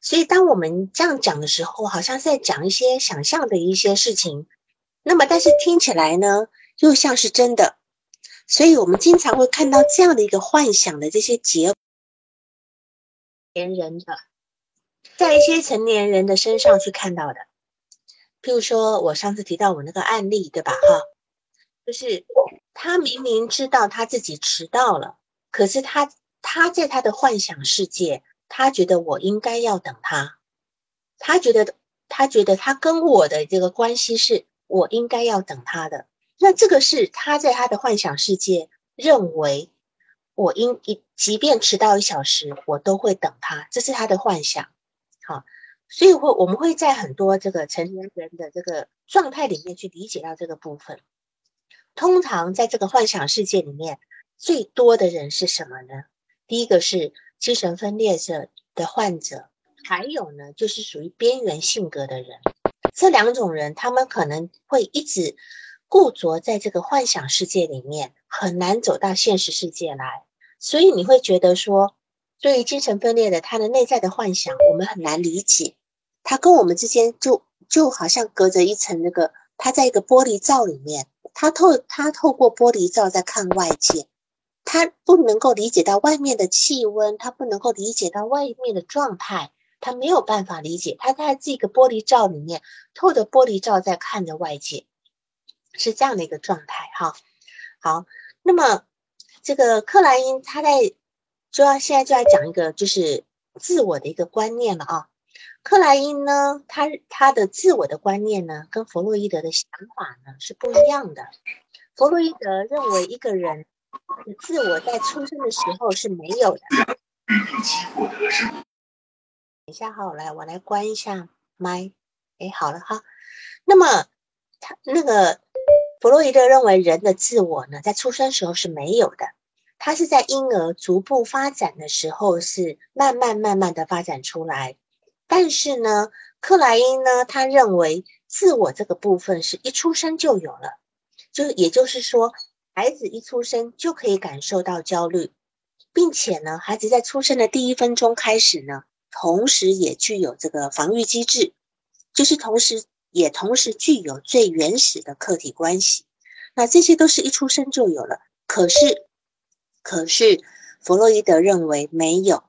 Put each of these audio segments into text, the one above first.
所以当我们这样讲的时候，好像在讲一些想象的一些事情，那么但是听起来呢，又像是真的。所以我们经常会看到这样的一个幻想的这些结，年人的，在一些成年人的身上去看到的。譬如说，我上次提到我那个案例，对吧？哈，就是他明明知道他自己迟到了，可是他他在他的幻想世界，他觉得我应该要等他，他觉得他觉得他跟我的这个关系是我应该要等他的。那这个是他在他的幻想世界认为，我应一即便迟到一小时，我都会等他，这是他的幻想。好，所以会我们会在很多这个成年人的这个状态里面去理解到这个部分。通常在这个幻想世界里面，最多的人是什么呢？第一个是精神分裂者的患者，还有呢就是属于边缘性格的人。这两种人，他们可能会一直。固着在这个幻想世界里面，很难走到现实世界来。所以你会觉得说，对于精神分裂的他的内在的幻想，我们很难理解。他跟我们之间就就好像隔着一层那个，他在一个玻璃罩里面，他透他透过玻璃罩在看外界，他不能够理解到外面的气温，他不能够理解到外面的状态，他没有办法理解。他在这个玻璃罩里面，透着玻璃罩在看着外界。是这样的一个状态哈，好，那么这个克莱因他在就要现在就要讲一个就是自我的一个观念了啊。克莱因呢，他他的自我的观念呢，跟弗洛伊德的想法呢是不一样的。弗洛伊德认为一个人自我在出生的时候是没有的。等一下哈，来我来关一下麦，哎，好了哈，那么他那个。弗洛伊德认为，人的自我呢，在出生时候是没有的，他是在婴儿逐步发展的时候，是慢慢慢慢的发展出来。但是呢，克莱因呢，他认为自我这个部分是一出生就有了，就也就是说，孩子一出生就可以感受到焦虑，并且呢，孩子在出生的第一分钟开始呢，同时也具有这个防御机制，就是同时。也同时具有最原始的客体关系，那这些都是一出生就有了。可是，可是弗洛伊德认为没有。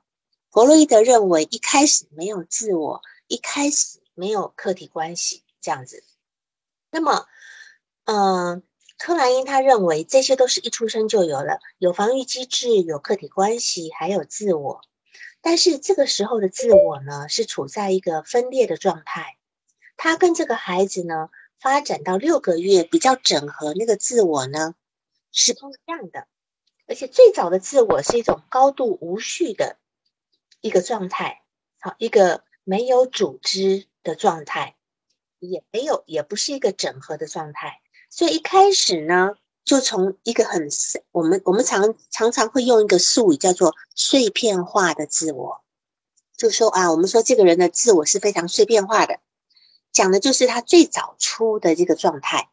弗洛伊德认为一开始没有自我，一开始没有客体关系这样子。那么，嗯，克莱因他认为这些都是一出生就有了，有防御机制，有客体关系，还有自我。但是这个时候的自我呢，是处在一个分裂的状态。他跟这个孩子呢，发展到六个月比较整合，那个自我呢是不一样的。而且最早的自我是一种高度无序的一个状态，好，一个没有组织的状态，也没有，也不是一个整合的状态。所以一开始呢，就从一个很我们我们常常常会用一个术语叫做碎片化的自我，就说啊，我们说这个人的自我是非常碎片化的。讲的就是他最早出的这个状态，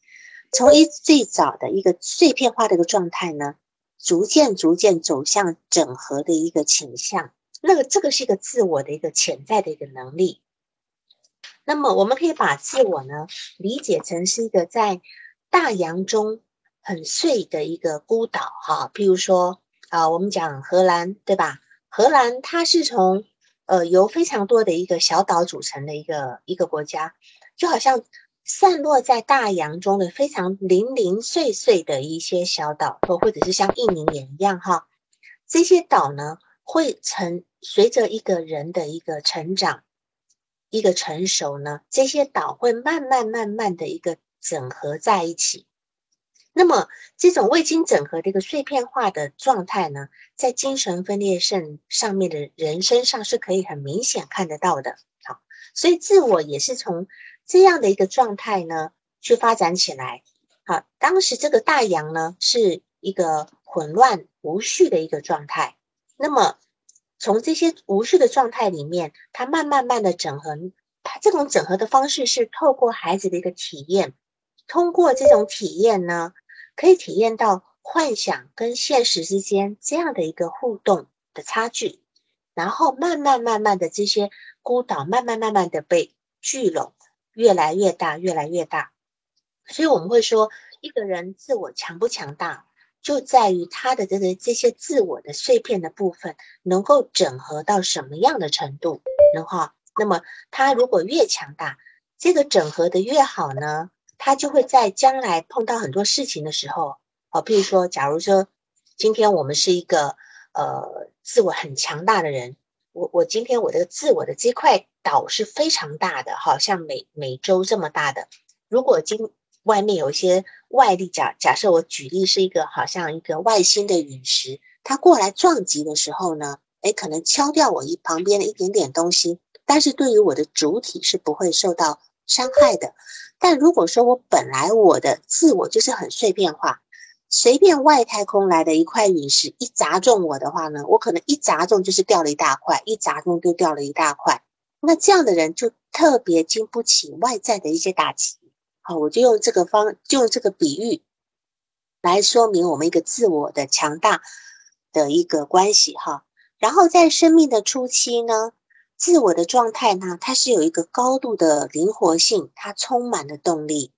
从一最早的一个碎片化的一个状态呢，逐渐逐渐走向整合的一个倾向。那个这个是一个自我的一个潜在的一个能力。那么我们可以把自我呢理解成是一个在大洋中很碎的一个孤岛哈。譬如说啊，我们讲荷兰对吧？荷兰它是从呃，由非常多的一个小岛组成的一个一个国家，就好像散落在大洋中的非常零零碎碎的一些小岛，或或者是像印尼也一样哈。这些岛呢，会成随着一个人的一个成长、一个成熟呢，这些岛会慢慢慢慢的一个整合在一起。那么，这种未经整合的一个碎片化的状态呢，在精神分裂症上面的人身上是可以很明显看得到的。好，所以自我也是从这样的一个状态呢去发展起来。好，当时这个大洋呢是一个混乱无序的一个状态。那么，从这些无序的状态里面，它慢慢慢的整合，它这种整合的方式是透过孩子的一个体验，通过这种体验呢。可以体验到幻想跟现实之间这样的一个互动的差距，然后慢慢慢慢的这些孤岛慢慢慢慢的被聚拢，越来越大，越来越大。所以我们会说，一个人自我强不强大，就在于他的这个这些自我的碎片的部分能够整合到什么样的程度，然后，那么他如果越强大，这个整合的越好呢，他就会在将来碰到很多事情的时候，哦，譬如说，假如说今天我们是一个呃自我很强大的人，我我今天我的自我的这块岛是非常大的，好像美美洲这么大的，如果今外面有一些外力，假假设我举例是一个好像一个外星的陨石，它过来撞击的时候呢，诶，可能敲掉我一旁边的一点点东西，但是对于我的主体是不会受到伤害的。但如果说我本来我的自我就是很碎片化，随便外太空来的一块陨石一砸中我的话呢，我可能一砸中就是掉了一大块，一砸中就掉了一大块。那这样的人就特别经不起外在的一些打击。好，我就用这个方，就用这个比喻来说明我们一个自我的强大的一个关系哈。然后在生命的初期呢，自我的状态呢，它是有一个高度的灵活性，它充满了动力，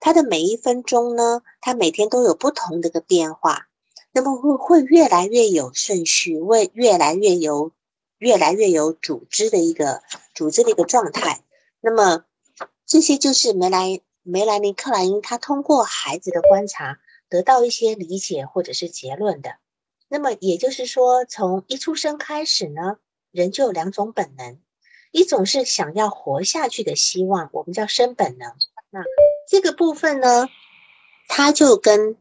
它的每一分钟呢，它每天都有不同的个变化，那么会会越来越有顺序，会越来越有越来越有组织的一个组织的一个状态。那么这些就是梅莱。梅兰妮·克莱因，他通过孩子的观察得到一些理解或者是结论的。那么也就是说，从一出生开始呢，人就有两种本能，一种是想要活下去的希望，我们叫生本能。那这个部分呢，它就跟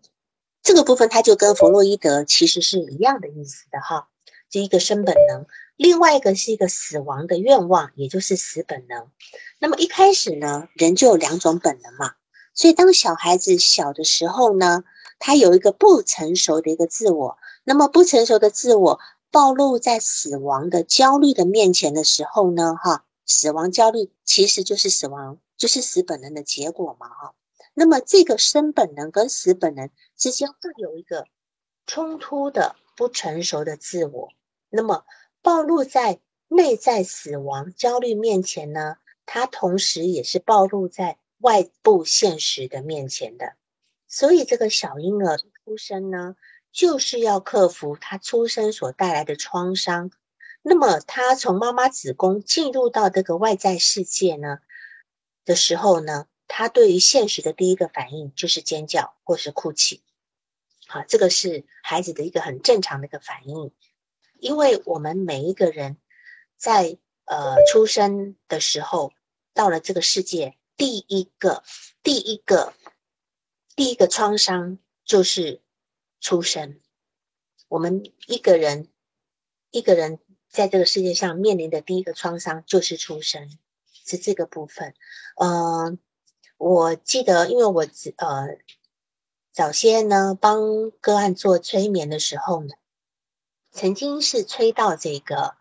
这个部分，它就跟弗洛伊德其实是一样的意思的哈，就一个生本能。另外一个是一个死亡的愿望，也就是死本能。那么一开始呢，人就有两种本能嘛。所以当小孩子小的时候呢，他有一个不成熟的一个自我。那么不成熟的自我暴露在死亡的焦虑的面前的时候呢，哈，死亡焦虑其实就是死亡，就是死本能的结果嘛，哈。那么这个生本能跟死本能之间会有一个冲突的不成熟的自我。那么暴露在内在死亡焦虑面前呢，它同时也是暴露在外部现实的面前的。所以，这个小婴儿出生呢，就是要克服他出生所带来的创伤。那么，他从妈妈子宫进入到这个外在世界呢的时候呢，他对于现实的第一个反应就是尖叫或是哭泣。好，这个是孩子的一个很正常的一个反应。因为我们每一个人在呃出生的时候，到了这个世界，第一个、第一个、第一个创伤就是出生。我们一个人一个人在这个世界上面临的第一个创伤就是出生，是这个部分。嗯，我记得，因为我呃早先呢帮个案做催眠的时候呢。曾经是催到这个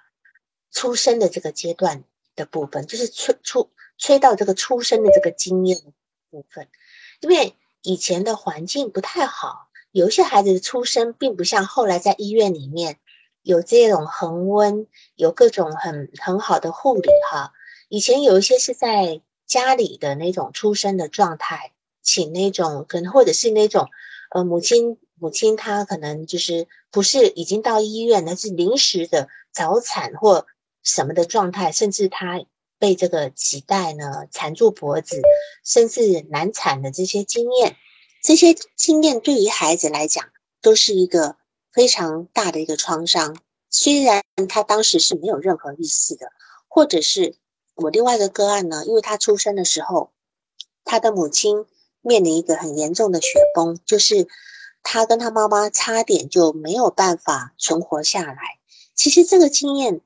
出生的这个阶段的部分，就是催出催到这个出生的这个经验部分，因为以前的环境不太好，有一些孩子的出生并不像后来在医院里面有这种恒温，有各种很很好的护理哈。以前有一些是在家里的那种出生的状态，请那种可能或者是那种呃母亲。母亲她可能就是不是已经到医院，而是临时的早产或什么的状态，甚至她被这个脐带呢缠住脖子，甚至难产的这些经验，这些经验对于孩子来讲都是一个非常大的一个创伤。虽然他当时是没有任何意识的，或者是我另外一个个案呢，因为他出生的时候，他的母亲面临一个很严重的血崩，就是。他跟他妈妈差点就没有办法存活下来。其实这个经验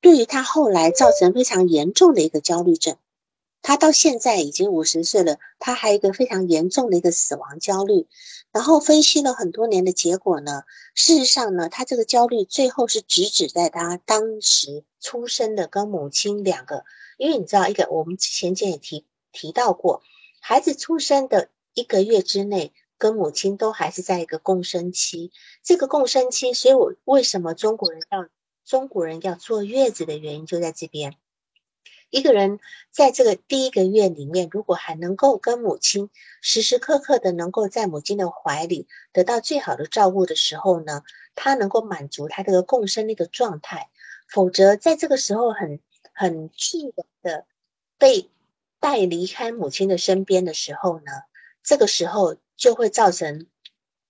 对于他后来造成非常严重的一个焦虑症。他到现在已经五十岁了，他还有一个非常严重的一个死亡焦虑。然后分析了很多年的结果呢，事实上呢，他这个焦虑最后是直指在他当时出生的跟母亲两个，因为你知道一个我们前前也提提到过，孩子出生的一个月之内。跟母亲都还是在一个共生期，这个共生期，所以我为什么中国人要中国人要坐月子的原因就在这边，一个人在这个第一个月里面，如果还能够跟母亲时时刻刻的能够在母亲的怀里得到最好的照顾的时候呢，他能够满足他这个共生的一个状态。否则，在这个时候很很自然的被带离开母亲的身边的时候呢，这个时候就会造成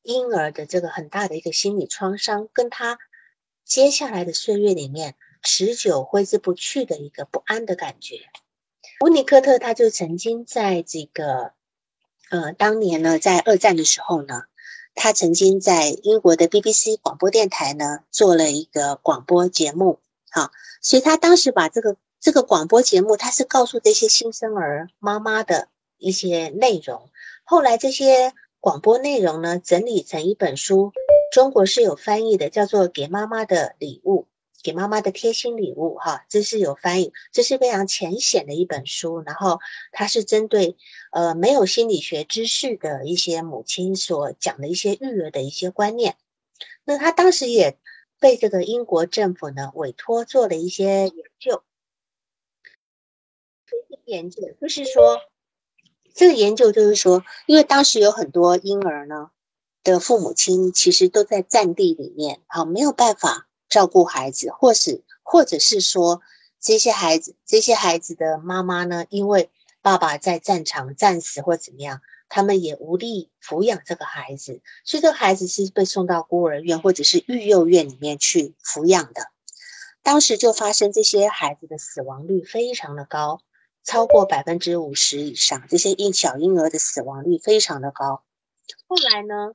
婴儿的这个很大的一个心理创伤，跟他接下来的岁月里面。持久挥之不去的一个不安的感觉。温尼科特他就曾经在这个，呃，当年呢，在二战的时候呢，他曾经在英国的 BBC 广播电台呢做了一个广播节目，好，所以他当时把这个这个广播节目，他是告诉这些新生儿妈妈的一些内容。后来这些广播内容呢，整理成一本书，中国是有翻译的，叫做《给妈妈的礼物》。给妈妈的贴心礼物，哈，这是有翻译，这是非常浅显的一本书，然后它是针对呃没有心理学知识的一些母亲所讲的一些育儿的一些观念。那他当时也被这个英国政府呢委托做了一些研究，研究就是说，这个研究就是说，因为当时有很多婴儿呢的父母亲其实都在战地里面，好没有办法。照顾孩子，或是或者是说这些孩子，这些孩子的妈妈呢，因为爸爸在战场战死或怎么样，他们也无力抚养这个孩子，所以这个孩子是被送到孤儿院或者是育幼院里面去抚养的。当时就发生这些孩子的死亡率非常的高，超过百分之五十以上，这些婴小婴儿的死亡率非常的高。后来呢，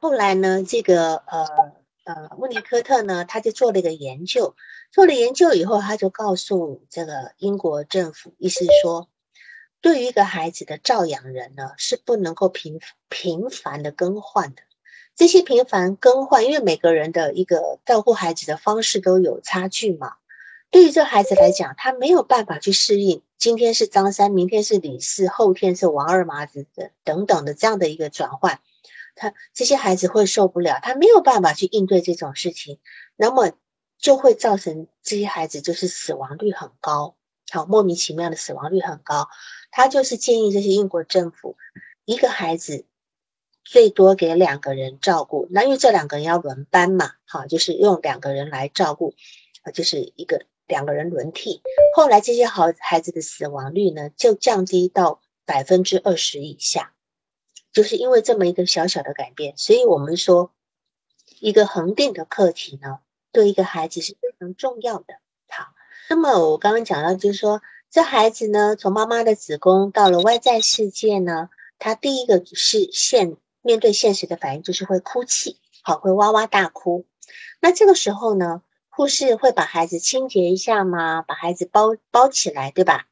后来呢，这个呃。呃，温尼科特呢，他就做了一个研究，做了研究以后，他就告诉这个英国政府，意思说，对于一个孩子的照养人呢，是不能够频频繁的更换的。这些频繁更换，因为每个人的一个照顾孩子的方式都有差距嘛。对于这孩子来讲，他没有办法去适应，今天是张三，明天是李四，后天是王二麻子的等等的这样的一个转换。他这些孩子会受不了，他没有办法去应对这种事情，那么就会造成这些孩子就是死亡率很高，好莫名其妙的死亡率很高。他就是建议这些英国政府，一个孩子最多给两个人照顾，那因为这两个人要轮班嘛，好就是用两个人来照顾，啊就是一个两个人轮替。后来这些好孩子的死亡率呢就降低到百分之二十以下。就是因为这么一个小小的改变，所以我们说，一个恒定的课题呢，对一个孩子是非常重要的。好，那么我刚刚讲到，就是说，这孩子呢，从妈妈的子宫到了外在世界呢，他第一个是现面对现实的反应就是会哭泣，好，会哇哇大哭。那这个时候呢，护士会把孩子清洁一下吗？把孩子包包起来，对吧？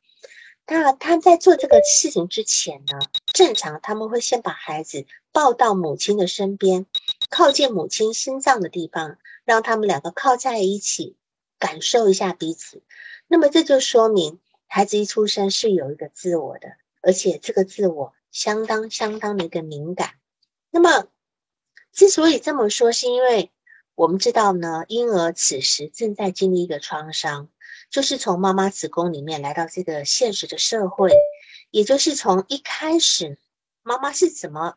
那他在做这个事情之前呢，正常他们会先把孩子抱到母亲的身边，靠近母亲心脏的地方，让他们两个靠在一起，感受一下彼此。那么这就说明孩子一出生是有一个自我的，而且这个自我相当相当的一个敏感。那么之所以这么说，是因为我们知道呢，婴儿此时正在经历一个创伤。就是从妈妈子宫里面来到这个现实的社会，也就是从一开始，妈妈是怎么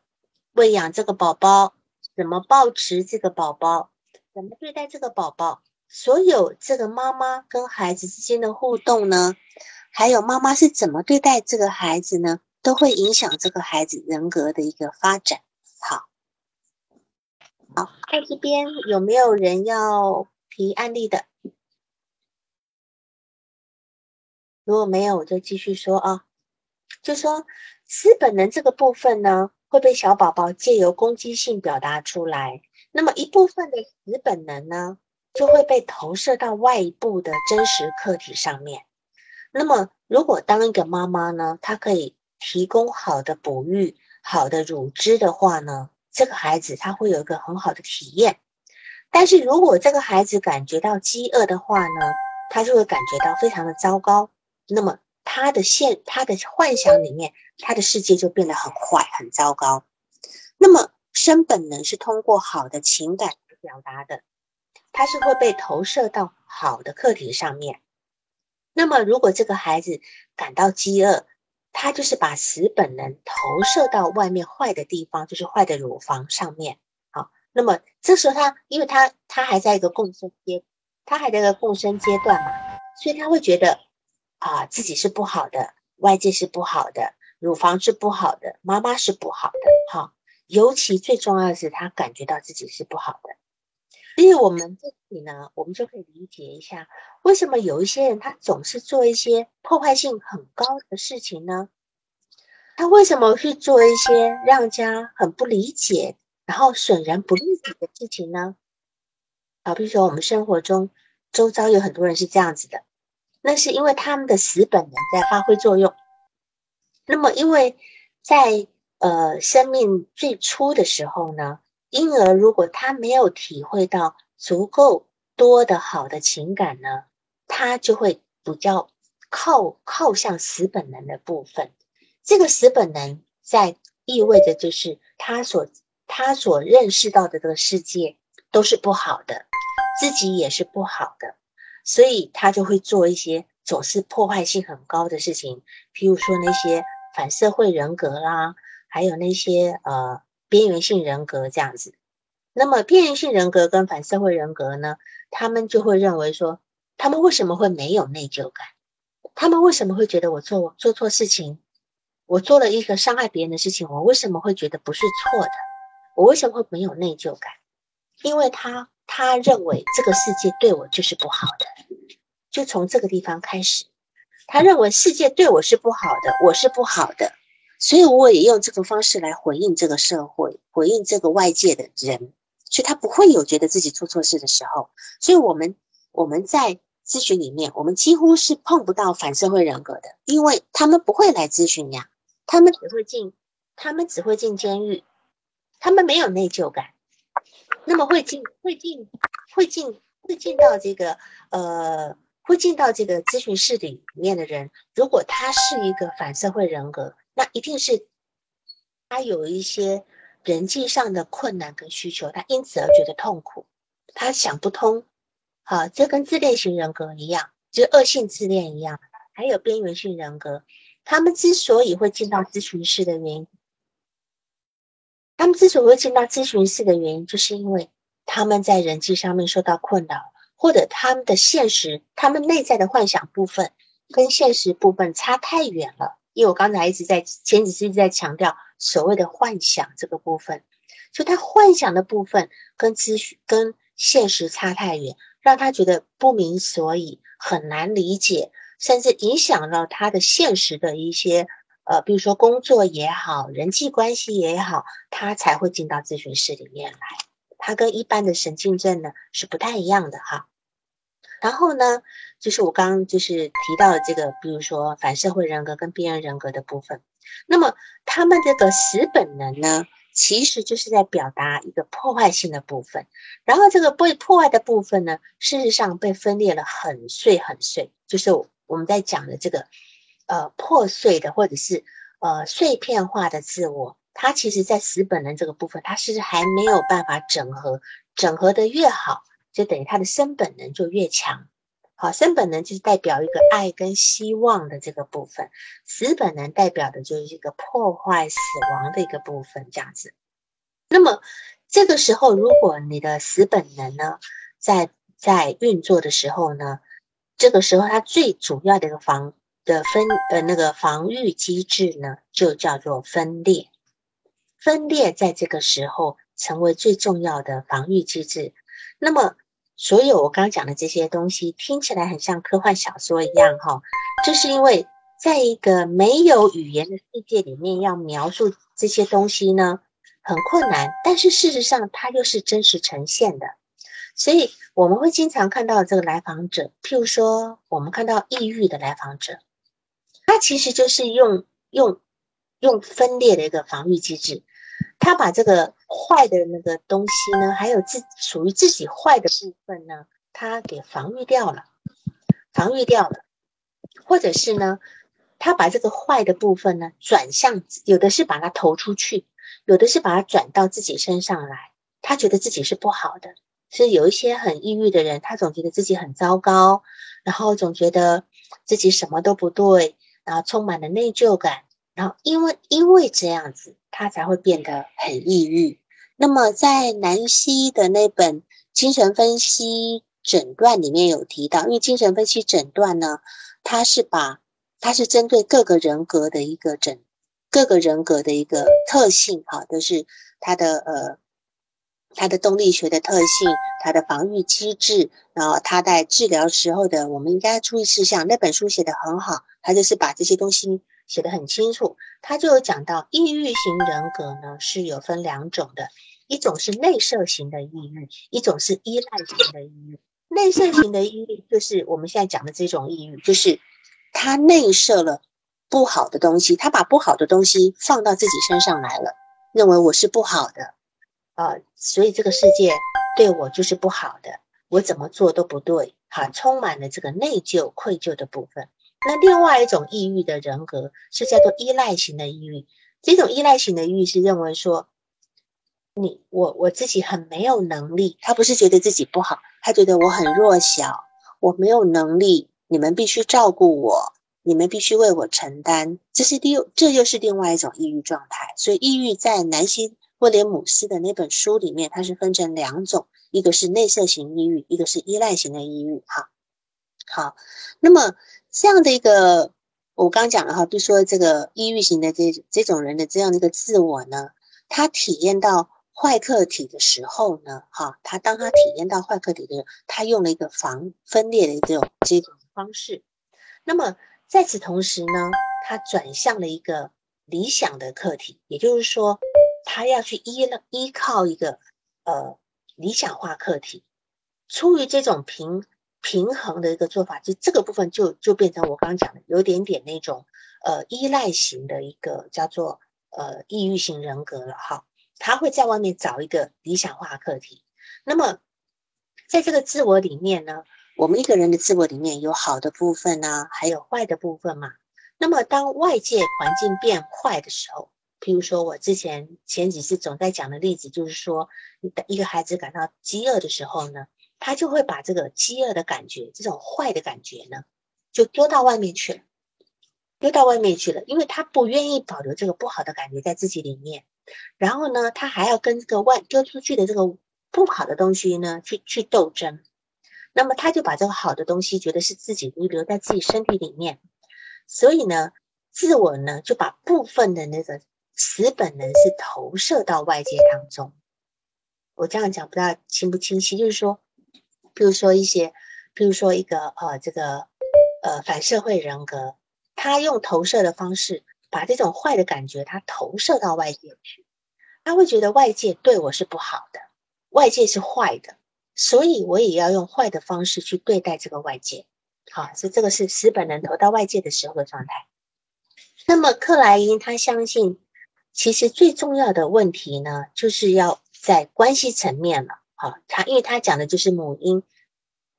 喂养这个宝宝，怎么抱持这个宝宝，怎么对待这个宝宝，所有这个妈妈跟孩子之间的互动呢，还有妈妈是怎么对待这个孩子呢，都会影响这个孩子人格的一个发展。好，好，在这边有没有人要提案例的？如果没有，我就继续说啊，就说私本能这个部分呢，会被小宝宝借由攻击性表达出来。那么一部分的死本能呢，就会被投射到外部的真实客体上面。那么如果当一个妈妈呢，她可以提供好的哺育、好的乳汁的话呢，这个孩子他会有一个很好的体验。但是如果这个孩子感觉到饥饿的话呢，他就会感觉到非常的糟糕。那么他的现他的幻想里面，他的世界就变得很坏、很糟糕。那么生本能是通过好的情感表达的，它是会被投射到好的课题上面。那么如果这个孩子感到饥饿，他就是把死本能投射到外面坏的地方，就是坏的乳房上面。好，那么这时候他，因为他他还在一个共生阶，他还在一个共生阶段嘛，所以他会觉得啊自己是不好的，外界是不好的，乳房是不好的，妈妈是不好的。哈，尤其最重要的是，他感觉到自己是不好的。所以我们这里呢，我们就可以理解一下，为什么有一些人他总是做一些破坏性很高的事情呢？他为什么去做一些让家很不理解，然后损人不利己的事情呢？啊，比如说我们生活中周遭有很多人是这样子的，那是因为他们的死本能在发挥作用。那么，因为在呃生命最初的时候呢？婴儿如果他没有体会到足够多的好的情感呢，他就会比较靠靠向死本能的部分。这个死本能在意味着就是他所他所认识到的这个世界都是不好的，自己也是不好的，所以他就会做一些总是破坏性很高的事情，譬如说那些反社会人格啦，还有那些呃。边缘性人格这样子，那么边缘性人格跟反社会人格呢？他们就会认为说，他们为什么会没有内疚感？他们为什么会觉得我做做错事情，我做了一个伤害别人的事情，我为什么会觉得不是错的？我为什么会没有内疚感？因为他他认为这个世界对我就是不好的，就从这个地方开始，他认为世界对我是不好的，我是不好的。所以我也用这个方式来回应这个社会，回应这个外界的人，所以他不会有觉得自己做错事的时候。所以我们我们在咨询里面，我们几乎是碰不到反社会人格的，因为他们不会来咨询呀，他们只会进，他们只会进监狱，他们没有内疚感。那么会进会进会进会进到这个呃会进到这个咨询室里面的人，如果他是一个反社会人格。那一定是他有一些人际上的困难跟需求，他因此而觉得痛苦，他想不通。好，这跟自恋型人格一样，就是恶性自恋一样，还有边缘性人格，他们之所以会进到咨询室的原因，他们之所以会进到咨询室的原因，就是因为他们在人际上面受到困扰，或者他们的现实，他们内在的幻想部分跟现实部分差太远了。因为我刚才一直在前几次一直在强调所谓的幻想这个部分，就他幻想的部分跟咨询跟现实差太远，让他觉得不明所以，很难理解，甚至影响到他的现实的一些呃，比如说工作也好，人际关系也好，他才会进到咨询室里面来。他跟一般的神经症呢是不太一样的哈。然后呢？就是我刚刚就是提到的这个，比如说反社会人格跟边缘人格的部分，那么他们这个死本能呢，其实就是在表达一个破坏性的部分。然后这个被破坏的部分呢，事实上被分裂了很碎很碎，就是我们在讲的这个呃破碎的或者是呃碎片化的自我，它其实在死本能这个部分，它是还没有办法整合，整合的越好，就等于它的生本能就越强。好，生本能就是代表一个爱跟希望的这个部分，死本能代表的就是一个破坏、死亡的一个部分，这样子。那么这个时候，如果你的死本能呢，在在运作的时候呢，这个时候它最主要的一个防的分呃那个防御机制呢，就叫做分裂。分裂在这个时候成为最重要的防御机制。那么。所有我刚讲的这些东西听起来很像科幻小说一样，哈，就是因为在一个没有语言的世界里面，要描述这些东西呢很困难。但是事实上，它又是真实呈现的。所以我们会经常看到这个来访者，譬如说，我们看到抑郁的来访者，他其实就是用用用分裂的一个防御机制。他把这个坏的那个东西呢，还有自属于自己坏的部分呢，他给防御掉了，防御掉了，或者是呢，他把这个坏的部分呢转向，有的是把它投出去，有的是把它转到自己身上来，他觉得自己是不好的。是有一些很抑郁的人，他总觉得自己很糟糕，然后总觉得自己什么都不对，然后充满了内疚感，然后因为因为这样子，他才会变得很抑郁。那么在南希的那本精神分析诊断里面有提到，因为精神分析诊断呢，它是把它是针对各个人格的一个诊，各个人格的一个特性，哈，都是它的呃。它的动力学的特性，它的防御机制，然后它在治疗时候的我们应该注意事项，那本书写的很好，它就是把这些东西写的很清楚。它就有讲到，抑郁型人格呢是有分两种的，一种是内射型的抑郁，一种是依赖型的抑郁。内射型的抑郁就是我们现在讲的这种抑郁，就是他内射了不好的东西，他把不好的东西放到自己身上来了，认为我是不好的。啊，所以这个世界对我就是不好的，我怎么做都不对，哈，充满了这个内疚、愧疚的部分。那另外一种抑郁的人格是叫做依赖型的抑郁，这种依赖型的抑郁是认为说，你我我自己很没有能力，他不是觉得自己不好，他觉得我很弱小，我没有能力，你们必须照顾我，你们必须为我承担，这是第这又是另外一种抑郁状态。所以抑郁在男性。威廉姆斯的那本书里面，它是分成两种，一个是内射型抑郁，一个是依赖型的抑郁。哈，好，那么这样的一个，我刚讲了哈，比如说这个抑郁型的这这种人的这样的一个自我呢，他体验到坏客体的时候呢，哈，他当他体验到坏客体的时候，他用了一个防分裂的这种这种方式。那么在此同时呢，他转向了一个理想的客体，也就是说。他要去依了依靠一个呃理想化课题，出于这种平平衡的一个做法，就这个部分就就变成我刚刚讲的有点点那种呃依赖型的一个叫做呃抑郁型人格了哈。他会在外面找一个理想化课题。那么在这个自我里面呢，我们一个人的自我里面有好的部分呢，还有坏的部分嘛。那么当外界环境变坏的时候，譬如说，我之前前几次总在讲的例子，就是说，一个孩子感到饥饿的时候呢，他就会把这个饥饿的感觉，这种坏的感觉呢，就丢到外面去了，丢到外面去了，因为他不愿意保留这个不好的感觉在自己里面。然后呢，他还要跟这个外丢出去的这个不好的东西呢，去去斗争。那么他就把这个好的东西觉得是自己遗留在自己身体里面，所以呢，自我呢就把部分的那个。死本能是投射到外界当中，我这样讲不知道清不清晰？就是说，比如说一些，比如说一个呃，这个呃反社会人格，他用投射的方式把这种坏的感觉，他投射到外界去，他会觉得外界对我是不好的，外界是坏的，所以我也要用坏的方式去对待这个外界。好，所以这个是死本能投到外界的时候的状态。那么克莱因他相信。其实最重要的问题呢，就是要在关系层面了。好，他因为他讲的就是母婴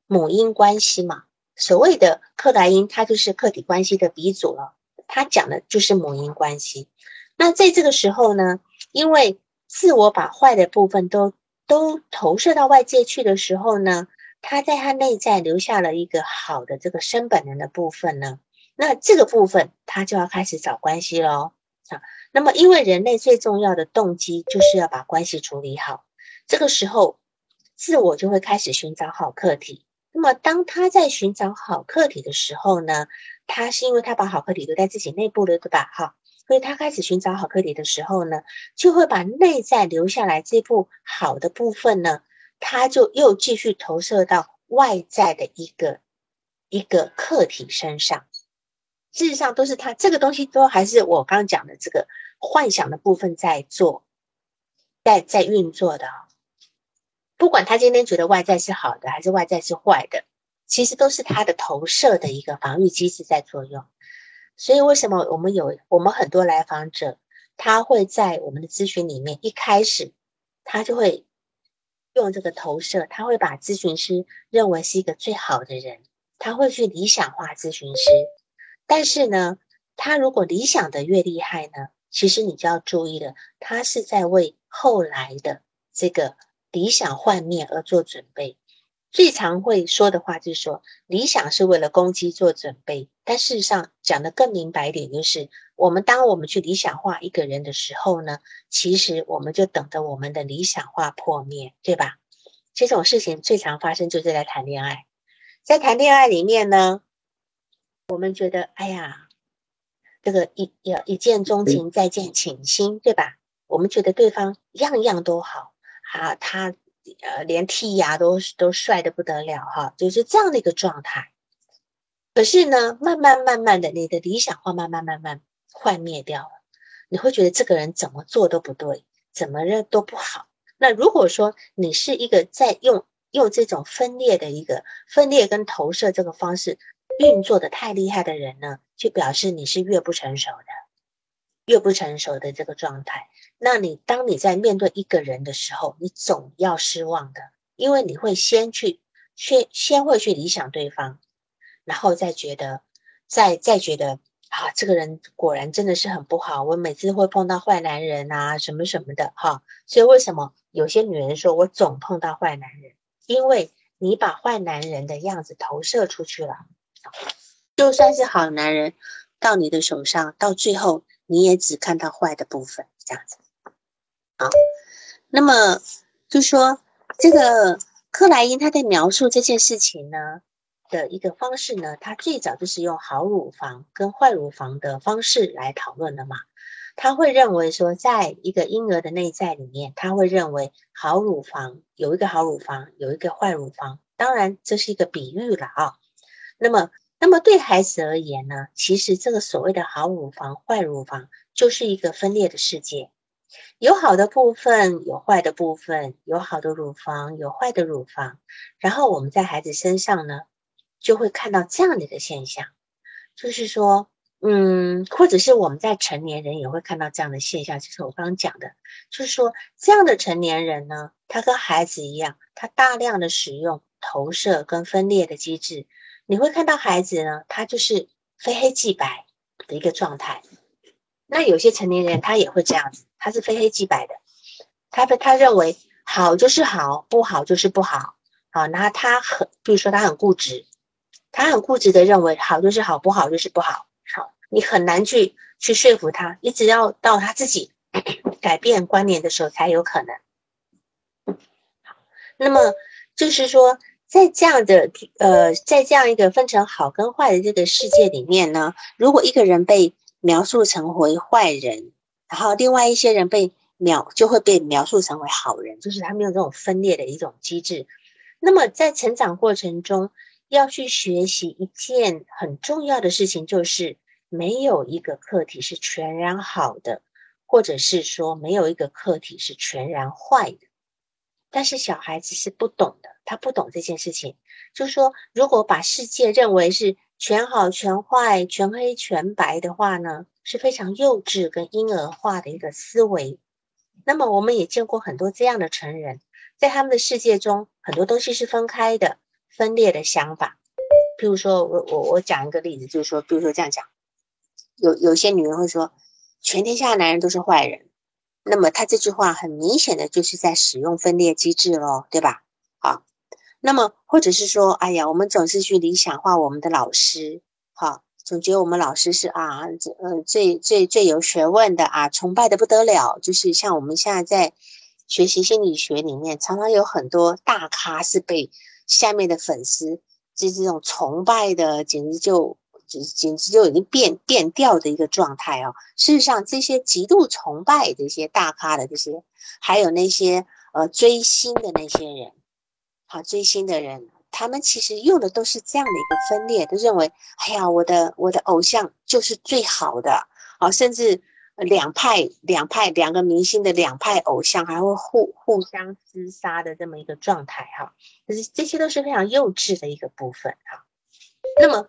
母婴关系嘛。所谓的克莱因，他就是客体关系的鼻祖了。他讲的就是母婴关系。那在这个时候呢，因为自我把坏的部分都都投射到外界去的时候呢，他在他内在留下了一个好的这个生本能的部分呢。那这个部分他就要开始找关系喽。啊。那么，因为人类最重要的动机就是要把关系处理好，这个时候，自我就会开始寻找好客体。那么，当他在寻找好客体的时候呢，他是因为他把好客体留在自己内部了，对吧？哈，所以他开始寻找好客体的时候呢，就会把内在留下来这部好的部分呢，他就又继续投射到外在的一个一个客体身上。事实上，都是他这个东西都还是我刚刚讲的这个。幻想的部分在做，在在运作的，不管他今天觉得外在是好的还是外在是坏的，其实都是他的投射的一个防御机制在作用。所以为什么我们有我们很多来访者，他会在我们的咨询里面一开始，他就会用这个投射，他会把咨询师认为是一个最好的人，他会去理想化咨询师。但是呢，他如果理想的越厉害呢？其实你就要注意了，他是在为后来的这个理想幻灭而做准备。最常会说的话就是说，理想是为了攻击做准备。但事实上讲的更明白一点，就是我们当我们去理想化一个人的时候呢，其实我们就等着我们的理想化破灭，对吧？这种事情最常发生就是在谈恋爱，在谈恋爱里面呢，我们觉得，哎呀，这个一要一见钟情，再见倾心，对吧？我们觉得对方样样都好，啊，他。呃，连剔牙都都帅的不得了哈，就是这样的一个状态。可是呢，慢慢慢慢的，你的理想化慢慢慢慢幻灭掉了，你会觉得这个人怎么做都不对，怎么认都不好。那如果说你是一个在用用这种分裂的一个分裂跟投射这个方式运作的太厉害的人呢，就表示你是越不成熟的。越不成熟的这个状态，那你当你在面对一个人的时候，你总要失望的，因为你会先去先先会去理想对方，然后再觉得再再觉得啊，这个人果然真的是很不好，我每次会碰到坏男人啊，什么什么的哈。所以为什么有些女人说我总碰到坏男人？因为你把坏男人的样子投射出去了，就算是好男人到你的手上，到最后。你也只看到坏的部分，这样子。好，那么就说这个克莱因他在描述这件事情呢的一个方式呢，他最早就是用好乳房跟坏乳房的方式来讨论的嘛。他会认为说，在一个婴儿的内在里面，他会认为好乳房有一个好乳房，有一个坏乳房。当然，这是一个比喻了啊。那么。那么对孩子而言呢，其实这个所谓的好乳房、坏乳房，就是一个分裂的世界，有好的部分，有坏的部分，有好的乳房，有坏的乳房。然后我们在孩子身上呢，就会看到这样的一个现象，就是说，嗯，或者是我们在成年人也会看到这样的现象，就是我刚刚讲的，就是说这样的成年人呢，他跟孩子一样，他大量的使用投射跟分裂的机制。你会看到孩子呢，他就是非黑即白的一个状态。那有些成年人他也会这样子，他是非黑即白的。他他认为好就是好，不好就是不好。好，那他很，比如说他很固执，他很固执的认为好就是好，不好就是不好。好，你很难去去说服他，一直要到他自己 改变观念的时候才有可能。好，那么就是说。在这样的呃，在这样一个分成好跟坏的这个世界里面呢，如果一个人被描述成为坏人，然后另外一些人被描就会被描述成为好人，就是他们有这种分裂的一种机制。那么在成长过程中，要去学习一件很重要的事情，就是没有一个客体是全然好的，或者是说没有一个客体是全然坏的。但是小孩子是不懂的，他不懂这件事情。就是说，如果把世界认为是全好、全坏、全黑、全白的话呢，是非常幼稚跟婴儿化的一个思维。那么，我们也见过很多这样的成人，在他们的世界中，很多东西是分开的、分裂的想法。譬如说，我我我讲一个例子，就是说，比如说这样讲，有有些女人会说，全天下男人都是坏人。那么他这句话很明显的就是在使用分裂机制咯，对吧？那么或者是说，哎呀，我们总是去理想化我们的老师，好，总觉得我们老师是啊，嗯，最最最有学问的啊，崇拜的不得了。就是像我们现在在学习心理学里面，常常有很多大咖是被下面的粉丝就这种崇拜的，简直就。简简直就已经变变调的一个状态哦。事实上，这些极度崇拜这些大咖的这些，还有那些呃追星的那些人，好追星的人，他们其实用的都是这样的一个分裂，都认为，哎呀，我的我的偶像就是最好的，啊，甚至两派两派两个明星的两派偶像还会互互相厮杀的这么一个状态哈。可是这些都是非常幼稚的一个部分哈。那么。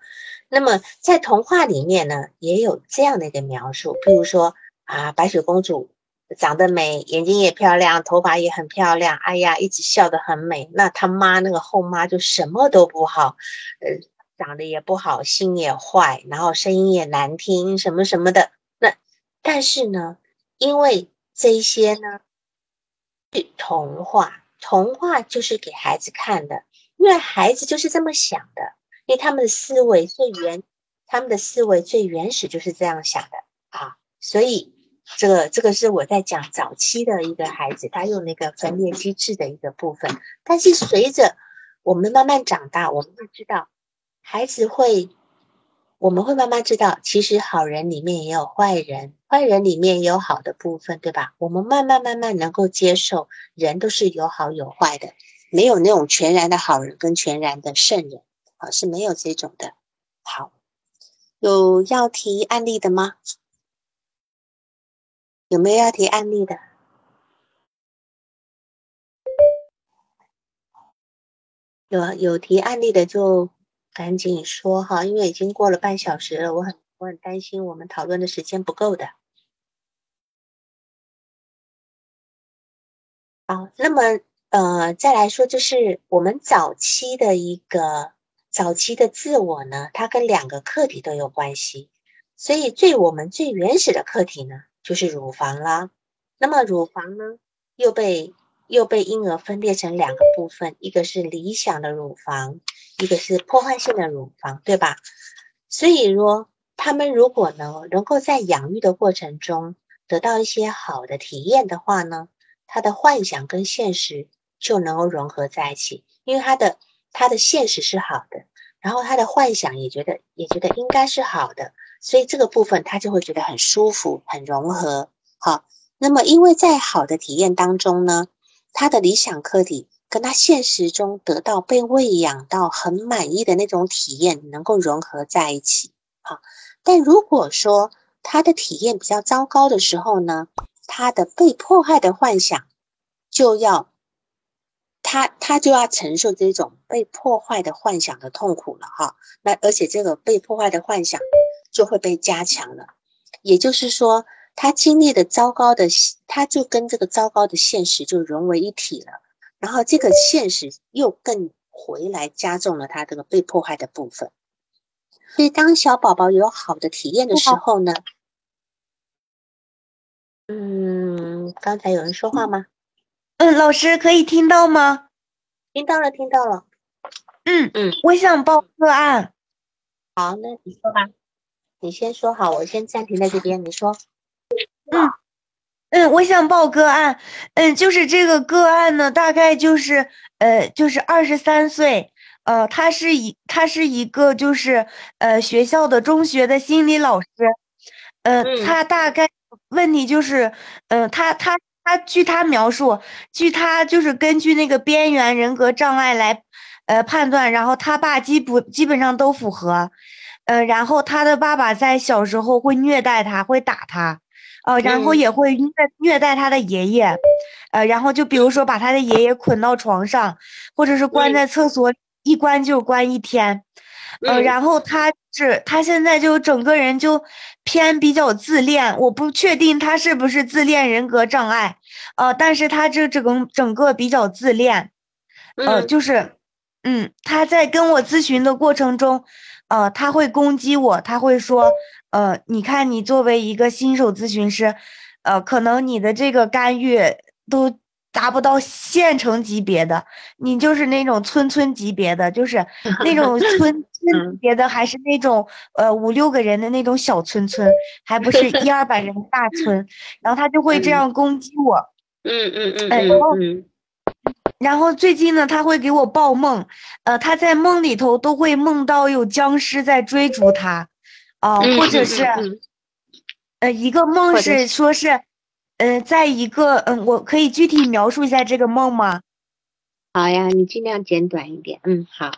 那么在童话里面呢，也有这样的一个描述，譬如说啊，白雪公主长得美，眼睛也漂亮，头发也很漂亮，哎呀，一直笑得很美。那他妈那个后妈就什么都不好，呃，长得也不好，心也坏，然后声音也难听，什么什么的。那但是呢，因为这些呢是童话，童话就是给孩子看的。因为孩子就是这么想的，因为他们的思维最原，他们的思维最原始就是这样想的啊，所以这个这个是我在讲早期的一个孩子，他用那个分裂机制的一个部分，但是随着我们慢慢长大，我们会知道，孩子会，我们会慢慢知道，其实好人里面也有坏人，坏人里面也有好的部分，对吧？我们慢慢慢慢能够接受，人都是有好有坏的，没有那种全然的好人跟全然的圣人，啊，是没有这种的。好，有要提案例的吗？有没有要提案例的？有有提案例的就赶紧说哈，因为已经过了半小时了，我很我很担心我们讨论的时间不够的。好，那么呃再来说，就是我们早期的一个早期的自我呢，它跟两个客体都有关系，所以最我们最原始的客体呢，就是乳房啦。那么乳房呢，又被又被婴儿分裂成两个部分，一个是理想的乳房，一个是破坏性的乳房，对吧？所以说，他们如果呢能够在养育的过程中得到一些好的体验的话呢，他的幻想跟现实就能够融合在一起，因为他的他的现实是好的，然后他的幻想也觉得也觉得应该是好的，所以这个部分他就会觉得很舒服，很融合。好，那么因为在好的体验当中呢。他的理想客体跟他现实中得到被喂养到很满意的那种体验能够融合在一起啊，但如果说他的体验比较糟糕的时候呢，他的被迫害的幻想就要他他就要承受这种被破坏的幻想的痛苦了哈，那而且这个被破坏的幻想就会被加强了，也就是说。他经历的糟糕的，他就跟这个糟糕的现实就融为一体了，然后这个现实又更回来加重了他这个被迫害的部分。所以当小宝宝有好的体验的时候呢，嗯，刚才有人说话吗？嗯，老师可以听到吗？听到了，听到了。嗯嗯，我想报个案。好，那你说吧，你先说好，我先暂停在这边，你说。嗯嗯，我想报个案，嗯，就是这个个案呢，大概就是呃，就是二十三岁，呃，他是一他是一个就是呃学校的中学的心理老师，呃，他大概问题就是，呃，他他他据他描述，据他就是根据那个边缘人格障碍来呃判断，然后他爸基不基本上都符合，呃，然后他的爸爸在小时候会虐待他，会打他。呃，然后也会虐虐待他的爷爷，呃，然后就比如说把他的爷爷捆到床上，或者是关在厕所，一关就关一天，呃，然后他是他现在就整个人就偏比较自恋，我不确定他是不是自恋人格障碍，呃，但是他这整个整个比较自恋，呃，就是，嗯，他在跟我咨询的过程中。呃，他会攻击我，他会说，呃，你看你作为一个新手咨询师，呃，可能你的这个干预都达不到县城级别的，你就是那种村村级别的，就是那种 村村级别的，还是那种呃五六个人的那种小村村，还不是一二百人的大村，然后他就会这样攻击我，嗯嗯嗯，然后。然后最近呢，他会给我报梦，呃，他在梦里头都会梦到有僵尸在追逐他，啊，或者是，呃，一个梦是说是，呃，在一个，嗯，我可以具体描述一下这个梦吗？好呀，你尽量简短一点。嗯，好。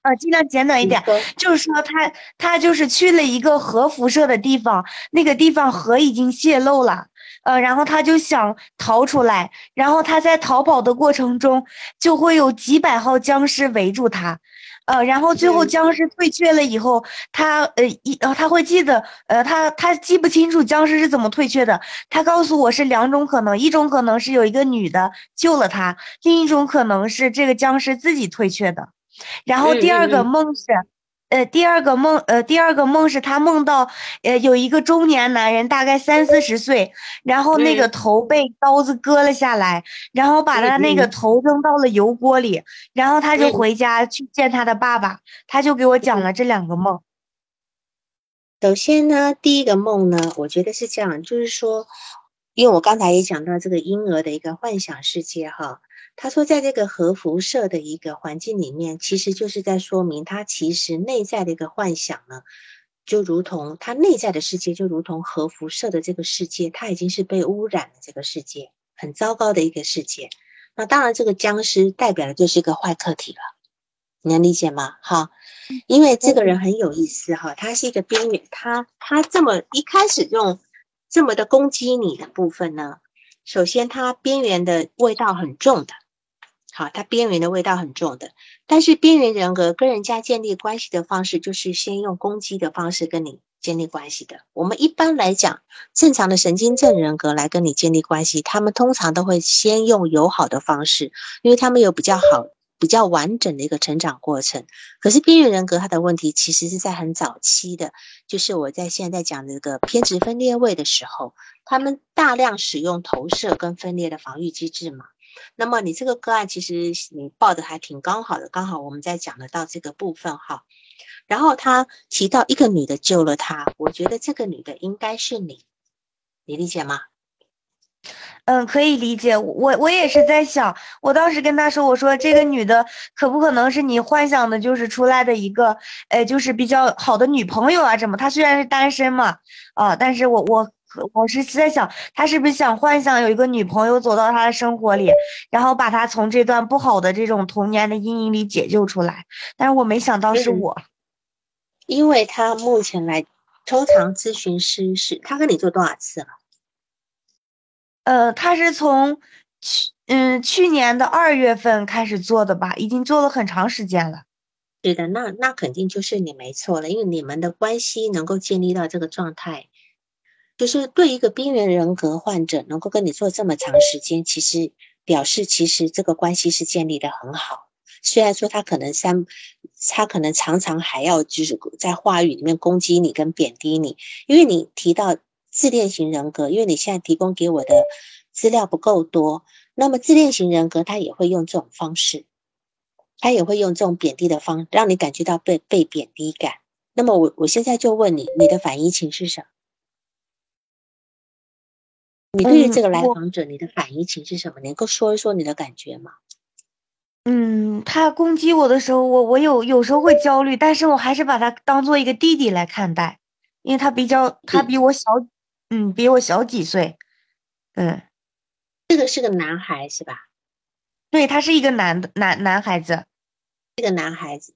呃，尽量简短一点，就是说他他就是去了一个核辐射的地方，那个地方核已经泄漏了。呃，然后他就想逃出来，然后他在逃跑的过程中，就会有几百号僵尸围住他，呃，然后最后僵尸退却了以后，他呃一呃他会记得，呃他他记不清楚僵尸是怎么退却的，他告诉我是两种可能，一种可能是有一个女的救了他，另一种可能是这个僵尸自己退却的，然后第二个梦是，呃，第二个梦，呃，第二个梦是他梦到，呃，有一个中年男人，大概三四十岁，然后那个头被刀子割了下来，然后把他那个头扔到了油锅里，然后他就回家去见他的爸爸，他就给我讲了这两个梦。首先呢，第一个梦呢，我觉得是这样，就是说，因为我刚才也讲到这个婴儿的一个幻想世界哈。他说，在这个核辐射的一个环境里面，其实就是在说明他其实内在的一个幻想呢，就如同他内在的世界，就如同核辐射的这个世界，它已经是被污染的这个世界，很糟糕的一个世界。那当然，这个僵尸代表的就是一个坏客体了，你能理解吗？哈，因为这个人很有意思哈，他是一个边缘，他他这么一开始用这么的攻击你的部分呢，首先他边缘的味道很重的。好，它边缘的味道很重的，但是边缘人格跟人家建立关系的方式，就是先用攻击的方式跟你建立关系的。我们一般来讲，正常的神经症人格来跟你建立关系，他们通常都会先用友好的方式，因为他们有比较好、比较完整的一个成长过程。可是边缘人格他的问题，其实是在很早期的，就是我在现在讲这个偏执分裂位的时候，他们大量使用投射跟分裂的防御机制嘛。那么你这个个案其实你报的还挺刚好的，刚好我们在讲得到这个部分哈。然后他提到一个女的救了他，我觉得这个女的应该是你，你理解吗？嗯，可以理解。我我也是在想，我当时跟他说，我说这个女的可不可能是你幻想的，就是出来的一个，呃，就是比较好的女朋友啊？什么？她虽然是单身嘛，啊，但是我我。我是在想，他是不是想幻想有一个女朋友走到他的生活里，然后把他从这段不好的这种童年的阴影里解救出来？但是我没想到是我，因为他目前来，通常咨询师是他跟你做多少次了？呃，他是从去嗯去年的二月份开始做的吧，已经做了很长时间了。是的，那那肯定就是你没错了，因为你们的关系能够建立到这个状态。就是对一个边缘人格患者能够跟你做这么长时间，其实表示其实这个关系是建立的很好。虽然说他可能三，他可能常常还要就是在话语里面攻击你跟贬低你，因为你提到自恋型人格，因为你现在提供给我的资料不够多，那么自恋型人格他也会用这种方式，他也会用这种贬低的方，让你感觉到被被贬低感。那么我我现在就问你，你的反应情是什么？你对于这个来访者，你的反应情是什么？能够说一说你的感觉吗？嗯，他攻击我的时候，我我有有时候会焦虑，但是我还是把他当做一个弟弟来看待，因为他比较他比我小，嗯，比我小几岁，嗯，这个是个男孩是吧？对他是一个男的男男孩子，这个男孩子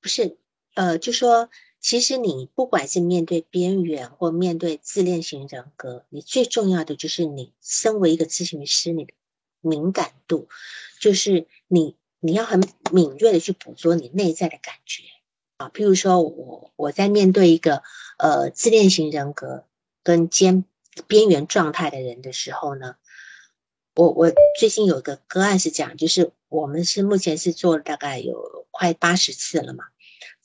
不是，呃，就说。其实你不管是面对边缘或面对自恋型人格，你最重要的就是你身为一个咨询师，你的敏感度，就是你你要很敏锐的去捕捉你内在的感觉啊。譬如说我我在面对一个呃自恋型人格跟兼边缘状态的人的时候呢，我我最近有个个案是讲，就是我们是目前是做了大概有快八十次了嘛。